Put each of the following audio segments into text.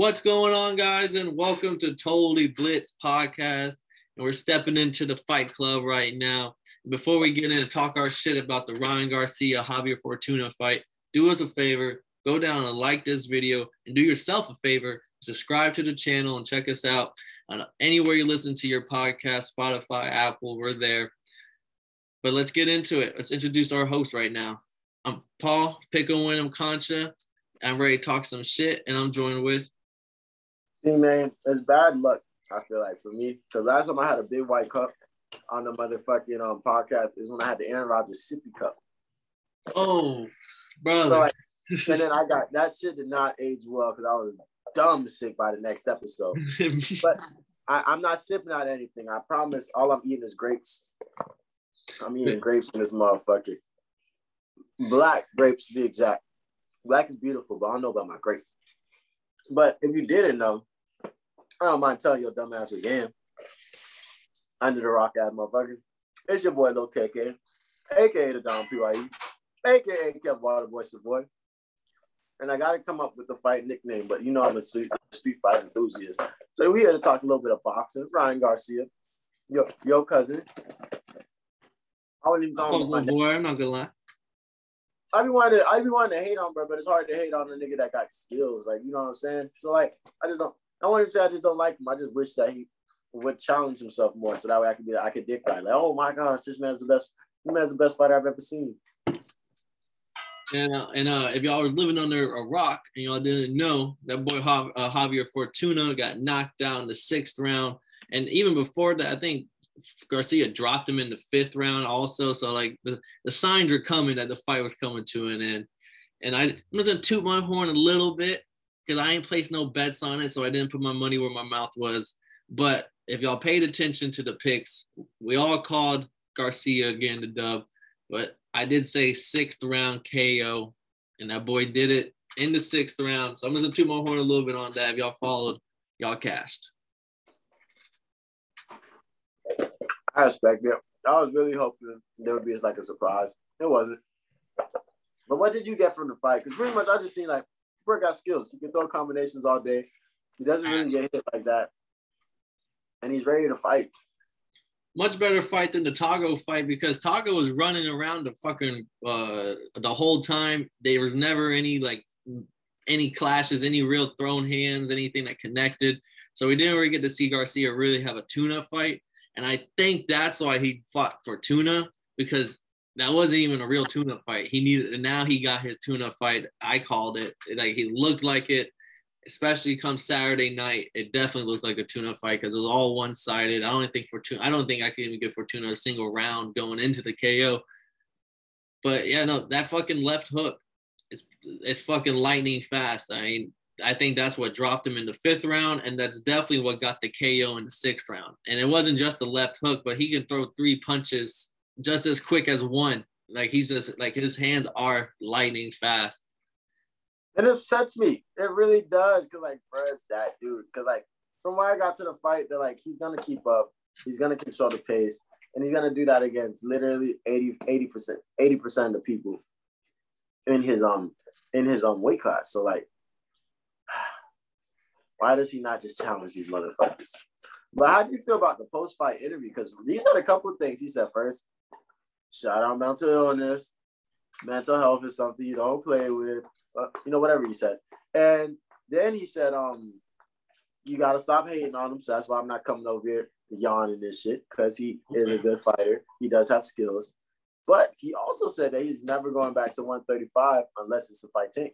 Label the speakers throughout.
Speaker 1: What's going on, guys? And welcome to Totally Blitz podcast. And we're stepping into the fight club right now. Before we get in and talk our shit about the Ryan Garcia Javier Fortuna fight, do us a favor, go down and like this video, and do yourself a favor, subscribe to the channel and check us out on anywhere you listen to your podcast, Spotify, Apple, we're there. But let's get into it. Let's introduce our host right now. I'm Paul Pickle Winham Concha. I'm ready to talk some shit, and I'm joined with.
Speaker 2: See, man, it's bad luck. I feel like for me, because last time I had a big white cup on the motherfucking um podcast is when I had the Aaron Rodgers sippy cup.
Speaker 1: Oh, brother.
Speaker 2: So, like, and then I got that shit did not age well because I was dumb sick by the next episode. but I, I'm not sipping out anything. I promise. All I'm eating is grapes. I'm eating grapes in this motherfucker. Black grapes to be exact. Black is beautiful, but I don't know about my grape. But if you didn't know, I don't mind telling your dumbass again. Under the rock ass motherfucker. It's your boy Lil KK, aka the Don PYE, aka Kev Waterboy the boy. And I gotta come up with the fight nickname, but you know I'm a street, street fight enthusiast. So we here to talk a little bit of boxing. Ryan Garcia, your your cousin.
Speaker 1: I wouldn't even call him my boy. I'm not gonna lie.
Speaker 2: I be wanting to, I be wanting to hate on, bro, but it's hard to hate on a nigga that got skills. Like, you know what I'm saying? So like, I just don't. I to say I just don't like him. I just wish that he would challenge himself more, so that way I could be, like I could dick right. Like, oh my gosh, this man's the best. This man's the best fighter I've ever seen.
Speaker 1: And uh, and uh, if y'all was living under a rock and y'all didn't know, that boy uh, Javier Fortuna got knocked down the sixth round, and even before that, I think Garcia dropped him in the fifth round also. So like the, the signs are coming that the fight was coming to an end. And I, I'm just gonna toot my horn a little bit because I ain't placed no bets on it, so I didn't put my money where my mouth was. But if y'all paid attention to the picks, we all called Garcia again the dub, but I did say sixth round KO, and that boy did it in the sixth round. So I'm gonna toot my horn a little bit on that. If y'all followed, y'all cashed.
Speaker 2: I respect it. I was really hoping there would be like a surprise. It wasn't. But what did you get from the fight? Because pretty much I just seen like Bro got skills. He can throw combinations all day. He doesn't really get hit like that. And he's ready to fight.
Speaker 1: Much better fight than the Tagoe fight because Tagoe was running around the fucking uh the whole time. There was never any like any clashes, any real thrown hands, anything that connected. So we didn't really get to see Garcia really have a tuna fight. And I think that's why he fought Fortuna because that wasn't even a real tuna fight. He needed, and now he got his tuna fight. I called it. Like he looked like it, especially come Saturday night. It definitely looked like a tuna fight because it was all one sided. I don't think Fortuna. I don't think I could even give Fortuna a single round going into the KO. But yeah, no, that fucking left hook, it's it's fucking lightning fast. I mean, I think that's what dropped him in the fifth round, and that's definitely what got the KO in the sixth round. And it wasn't just the left hook, but he can throw three punches just as quick as one. Like he's just like his hands are lightning fast.
Speaker 2: And it upsets me. It really does, cause like, bro, that dude. Cause like, from where I got to the fight, they're like, he's gonna keep up. He's gonna control the pace, and he's gonna do that against literally 80 percent, eighty percent of the people in his um in his um weight class. So like, why does he not just challenge these motherfuckers? But how do you feel about the post fight interview? Because these are a couple of things he said. First, shout out mental illness. Mental health is something you don't play with. Uh, you know, whatever he said. And then he said, um, you gotta stop hating on him. So that's why I'm not coming over here yawning this shit because he is a good fighter. He does have skills. But he also said that he's never going back to 135 unless it's a fight tank.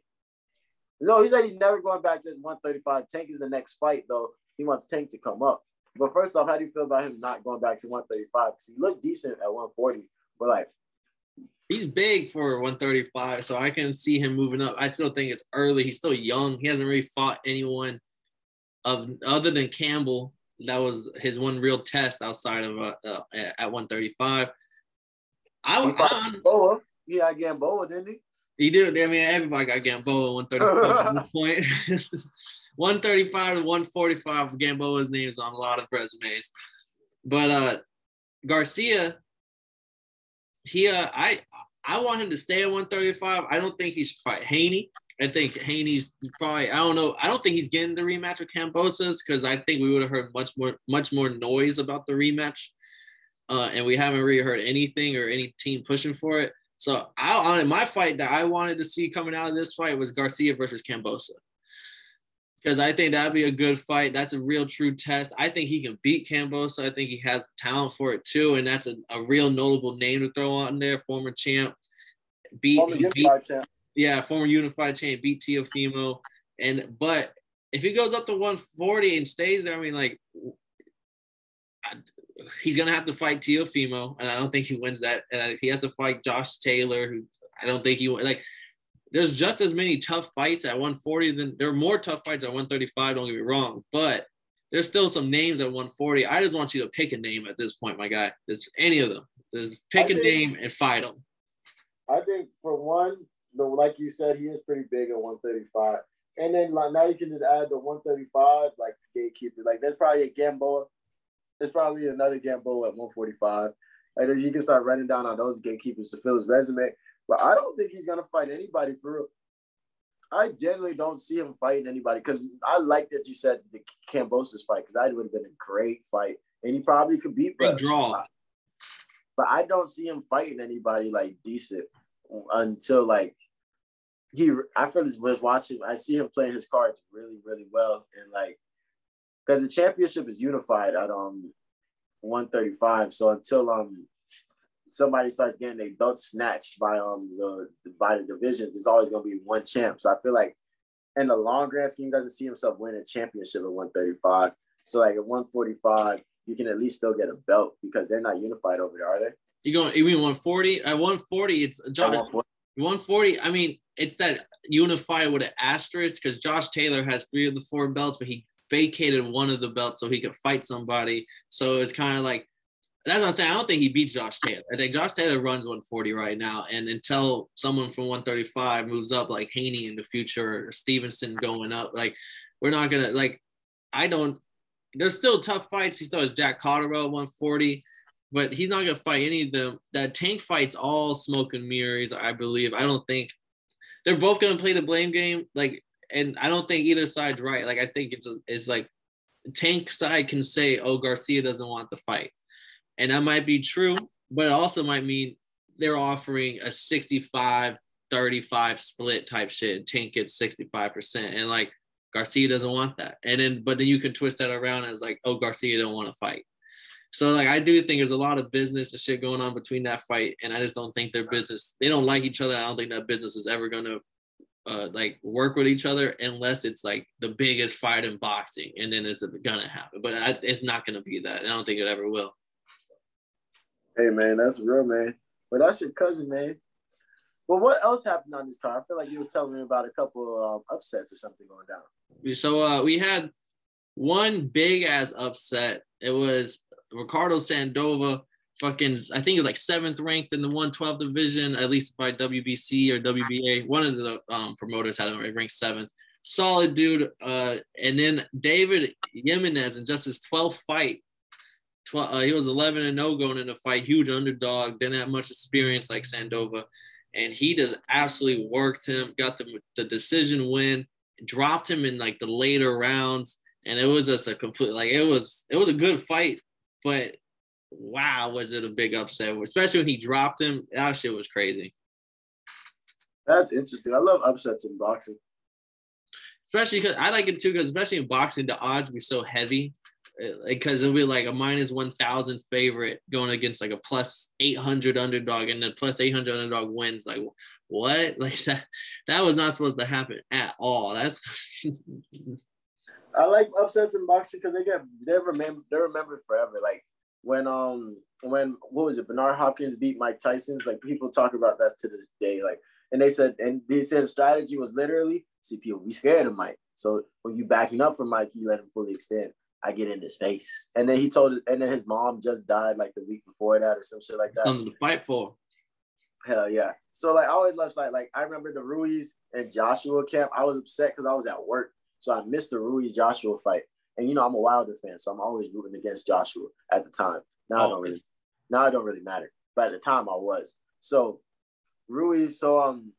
Speaker 2: No, he said he's never going back to 135. Tank is the next fight, though. He wants Tank to come up. But first off, how do you feel about him not going back to 135? Because he looked decent at 140, but like
Speaker 1: he's big for 135, so I can see him moving up. I still think it's early. He's still young. He hasn't really fought anyone of other than Campbell. That was his one real test outside of uh, uh at 135. I was
Speaker 2: Gamboa. He got Gamboa, didn't he?
Speaker 1: He did. I mean, everybody got Gamboa 135 at this point. 135 to 145 Gamboa's names on a lot of resumes. But uh Garcia, he uh I I want him to stay at 135. I don't think he should fight Haney. I think Haney's probably. I don't know. I don't think he's getting the rematch with Kambosos because I think we would have heard much more, much more noise about the rematch, uh, and we haven't really heard anything or any team pushing for it. So I on my fight that I wanted to see coming out of this fight was Garcia versus Kambosos because I think that'd be a good fight. That's a real true test. I think he can beat Kambosos. I think he has talent for it too, and that's a, a real notable name to throw on there. Former champ, beat, former beat champ. yeah, former unified champ, beat Teofimo, and but if he goes up to 140 and stays there, I mean, like he's gonna have to fight Teofimo, and I don't think he wins that. And he has to fight Josh Taylor, who I don't think he like there's just as many tough fights at 140 than there are more tough fights at 135. Don't get me wrong, but there's still some names at 140. I just want you to pick a name at this point, my guy. There's any of them. There's pick I a think, name and fight them.
Speaker 2: I think for one, like you said, he is pretty big at 135. And then like now you can just add the 135, like gatekeeper. Like there's probably a Gamboa. There's probably another Gamboa at 145. Like as you can start running down on those gatekeepers to fill his resume. But I don't think he's gonna fight anybody for real. I generally don't see him fighting anybody because I like that you said the Kambosos fight because that would have been a great fight and he probably could beat.
Speaker 1: Big draw.
Speaker 2: But I don't see him fighting anybody like decent until like he. I feel this was watching. I see him playing his cards really, really well and like because the championship is unified at um 135. So until um somebody starts getting their belt snatched by um the by the division, there's always gonna be one champ. So I feel like in the long grand scheme, doesn't see himself winning a championship at 135. So like at 145, you can at least still get a belt because they're not unified over there, are they?
Speaker 1: You going? You mean 140? At 140, it's John. 140. 140. I mean, it's that unified with an asterisk because Josh Taylor has three of the four belts, but he vacated one of the belts so he could fight somebody. So it's kind of like that's what I'm saying. I don't think he beats Josh Taylor. I think Josh Taylor runs 140 right now. And until someone from 135 moves up like Haney in the future or Stevenson going up, like we're not gonna like I don't there's still tough fights. He still has Jack Catterall 140, but he's not gonna fight any of them. That tank fight's all smoke and mirrors, I believe. I don't think they're both gonna play the blame game. Like, and I don't think either side's right. Like I think it's it's like tank side can say, oh, Garcia doesn't want the fight and that might be true, but it also might mean they're offering a 65 35 split type shit. Tank gets 65%. And like Garcia doesn't want that. And then, but then you can twist that around as like, oh, Garcia don't want to fight. So like I do think there's a lot of business and shit going on between that fight, and I just don't think their business. They don't like each other. I don't think that business is ever gonna uh, like work with each other unless it's like the biggest fight in boxing, and then it's gonna happen. But I, it's not gonna be that. and I don't think it ever will.
Speaker 2: Hey man, that's real, man. But that's your cousin, man. But what else happened on this card? I feel like you was telling me about a couple of um, upsets or something going down.
Speaker 1: So uh, we had one big ass upset. It was Ricardo Sandoval, fucking, I think it was like seventh ranked in the 112 division, at least by WBC or WBA. One of the um, promoters had him ranked seventh. Solid dude. Uh, and then David Jimenez in just his 12th fight 12, uh, he was 11 and 0 going into fight, huge underdog, didn't have much experience like Sandoval. And he just absolutely worked him, got the, the decision win, dropped him in like the later rounds. And it was just a complete, like, it was, it was a good fight, but wow, was it a big upset, especially when he dropped him. That shit was crazy.
Speaker 2: That's interesting. I love upsets in boxing.
Speaker 1: Especially because I like it too, because especially in boxing, the odds be so heavy because it'll be like a minus 1000 favorite going against like a plus 800 underdog and then plus 800 underdog wins. Like what? Like that that was not supposed to happen at all. That's
Speaker 2: i like upsets in boxing because they get they remember they remember forever. Like when um when what was it? Bernard hopkins beat mike tyson's like people talk about that to this day like and they said and they said strategy was literally people be scared of mike. So when you backing up from mike you let him fully extend I get in his face. And then he told and then his mom just died like the week before that or some shit like that.
Speaker 1: Something to fight for.
Speaker 2: Hell yeah. So like I always love like like I remember the Ruiz and Joshua camp. I was upset because I was at work. So I missed the Ruiz Joshua fight. And you know, I'm a Wilder fan, so I'm always rooting against Joshua at the time. Now oh, I don't really now I don't really matter. But at the time I was. So Ruiz, so um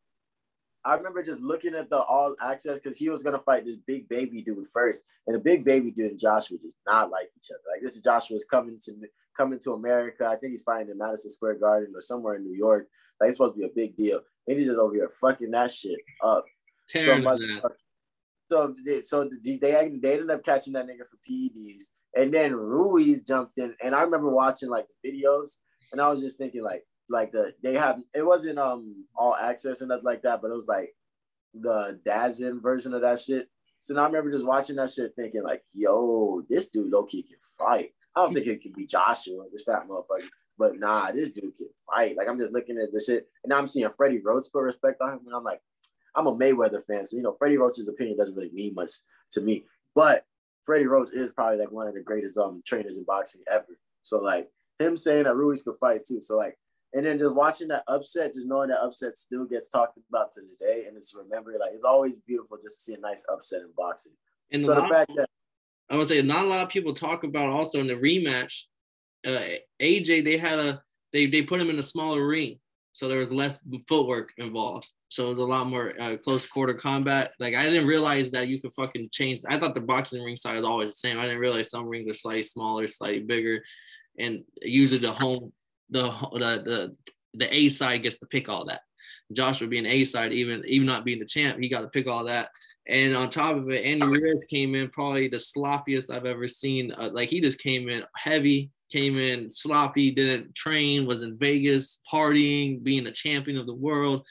Speaker 2: I remember just looking at the all access because he was gonna fight this big baby dude first, and the big baby dude and Joshua just not like each other. Like this is Joshua's coming to coming to America. I think he's fighting in Madison Square Garden or somewhere in New York. Like it's supposed to be a big deal. And he's just over here fucking that shit up. so, so, they, so they, they ended up catching that nigga for PEDs. And then Ruiz jumped in. And I remember watching like the videos and I was just thinking like, like the they have it wasn't um all access and nothing like that, but it was like the DAZN version of that shit. So now I remember just watching that shit thinking like, yo, this dude low key can fight. I don't think it could be Joshua, this fat motherfucker. But nah, this dude can fight. Like I'm just looking at this shit, and now I'm seeing Freddie Roach put respect on him, and I'm like, I'm a Mayweather fan, so you know Freddie Roach's opinion doesn't really mean much to me. But Freddie Roach is probably like one of the greatest um trainers in boxing ever. So like him saying that Ruiz could fight too. So like, and then just watching that upset, just knowing that upset still gets talked about to this day, and it's remembered. Like it's always beautiful just to see a nice upset in boxing. And so the fact that
Speaker 1: I would say not a lot of people talk about also in the rematch. Uh, AJ, they had a they they put him in a smaller ring, so there was less footwork involved. So it was a lot more uh, close quarter combat. Like I didn't realize that you could fucking change. I thought the boxing ring side was always the same. I didn't realize some rings are slightly smaller, slightly bigger, and usually the home the the the, the A side gets to pick all that. Joshua being A side, even even not being the champ, he got to pick all that. And on top of it, Andy Ruiz came in probably the sloppiest I've ever seen. Uh, like he just came in heavy, came in sloppy, didn't train, was in Vegas partying, being a champion of the world.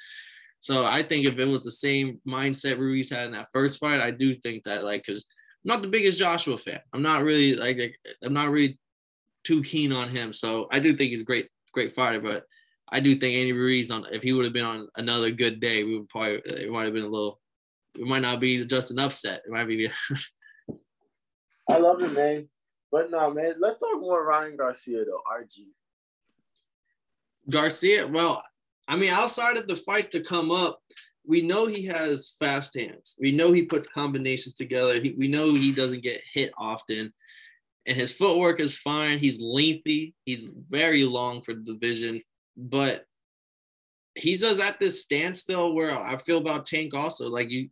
Speaker 1: So I think if it was the same mindset Ruiz had in that first fight, I do think that like because I'm not the biggest Joshua fan. I'm not really like I'm not really too keen on him. So I do think he's a great, great fighter, but I do think Andy Ruiz on if he would have been on another good day, we would probably it might have been a little it might not be just an upset. It might be.
Speaker 2: I love it, man. But no, man. Let's talk more Ryan Garcia though. RG.
Speaker 1: Garcia. Well, I mean, outside of the fights to come up, we know he has fast hands. We know he puts combinations together. He, we know he doesn't get hit often, and his footwork is fine. He's lengthy. He's very long for the division, but he's just at this standstill where I feel about Tank also. Like you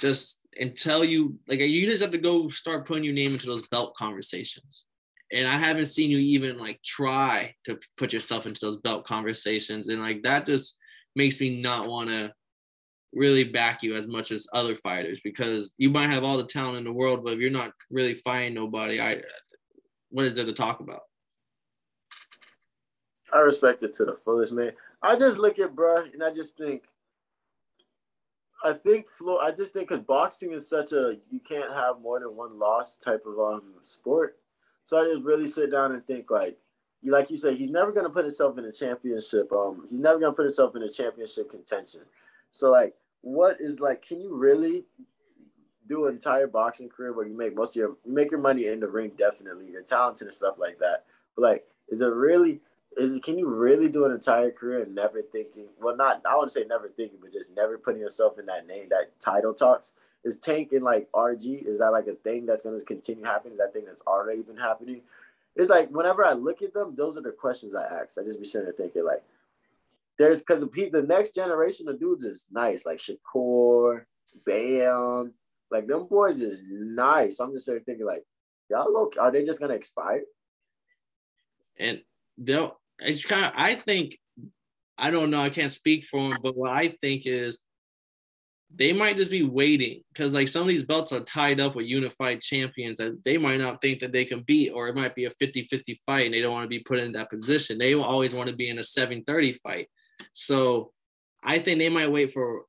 Speaker 1: just until you like you just have to go start putting your name into those belt conversations. And I haven't seen you even like try to put yourself into those belt conversations. And like that just makes me not want to really back you as much as other fighters because you might have all the talent in the world, but if you're not really fighting nobody, I what is there to talk about?
Speaker 2: I respect it to the fullest, man. I just look at bruh and I just think, I think floor. I just think because boxing is such a you can't have more than one loss type of um sport. So I just really sit down and think like, you like you said, he's never gonna put himself in a championship. Um, he's never gonna put himself in a championship contention. So like, what is like? Can you really do an entire boxing career where you make most of your you make your money in the ring? Definitely, you're talented and stuff like that. But like, is it really? is it, can you really do an entire career and never thinking well not I wouldn't say never thinking but just never putting yourself in that name that title talks is Tank and like RG is that like a thing that's going to continue happening is that thing that's already been happening it's like whenever I look at them those are the questions I ask I just be sitting there thinking like there's because the the next generation of dudes is nice like Shakur Bam like them boys is nice. I'm just there thinking like y'all look are they just gonna expire?
Speaker 1: And they'll it's kind of I think I don't know I can't speak for them, but what I think is they might just be waiting because like some of these belts are tied up with unified champions that they might not think that they can beat or it might be a 50-50 fight and they don't want to be put in that position. They always want to be in a 730 fight so i think they might wait for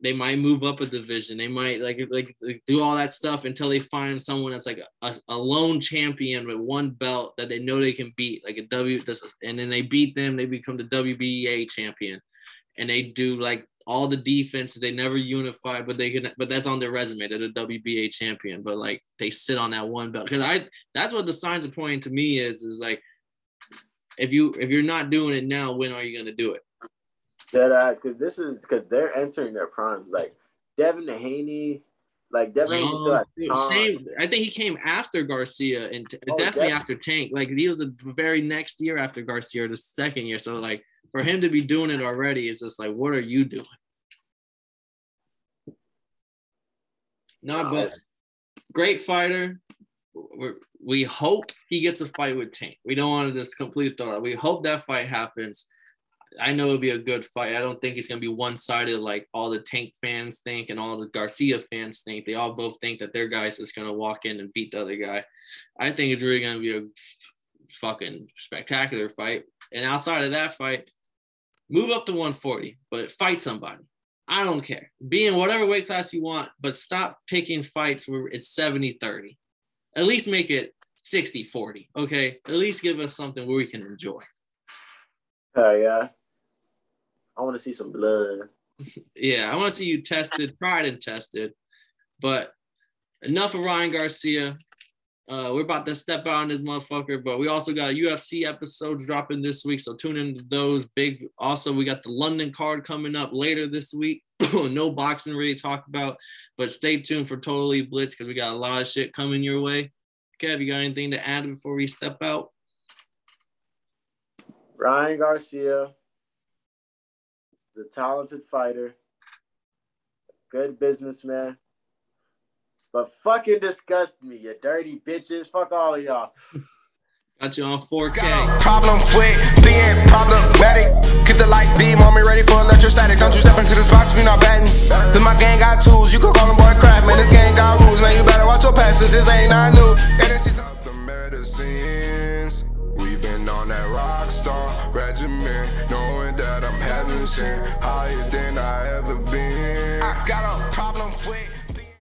Speaker 1: they might move up a division. They might like like, do all that stuff until they find someone that's like a, a, lone champion with one belt that they know they can beat, like a W. And then they beat them, they become the WBA champion, and they do like all the defenses. They never unify, but they can. But that's on their resume. They're the WBA champion, but like they sit on that one belt because I. That's what the signs are pointing to me is is like if you if you're not doing it now, when are you gonna do it?
Speaker 2: Dead because this is because they're entering their primes. Like Devin Haney, like Devin Haney still oh,
Speaker 1: same. I think he came after Garcia and t- oh, definitely after Tank. Like he was the very next year after Garcia, the second year. So like for him to be doing it already is just like, what are you doing? Not bad. Great fighter. We're, we hope he gets a fight with Tank. We don't want to just completely throw it. We hope that fight happens. I know it'll be a good fight. I don't think it's gonna be one sided like all the Tank fans think and all the Garcia fans think. They all both think that their guy's just gonna walk in and beat the other guy. I think it's really gonna be a fucking spectacular fight. And outside of that fight, move up to 140, but fight somebody. I don't care. Be in whatever weight class you want, but stop picking fights where it's 70 30. At least make it 60 40. Okay. At least give us something where we can enjoy.
Speaker 2: Oh, uh, yeah. I want to see some blood.
Speaker 1: yeah. I want to see you tested, tried and tested. But enough of Ryan Garcia. Uh, we're about to step out on this motherfucker, but we also got UFC episodes dropping this week, so tune into those. Big. Also, we got the London card coming up later this week. no boxing really to talk about, but stay tuned for Totally Blitz because we got a lot of shit coming your way. Kev, you got anything to add before we step out?
Speaker 2: Ryan Garcia is a talented fighter, good businessman, but fucking disgust me, you dirty bitches. Fuck all of y'all.
Speaker 1: Got you on 4K.
Speaker 3: Problem with being problematic. Get the light beam on me ready for electrostatic. Don't you step into this box if you're not batting. Then my gang got tools. You could call them boy crap, man. This gang got rules, man. You better watch your passes. This ain't not new. And this is the medicines. We've been on that rock star regimen. Knowing sent. Higher than I ever been. I got a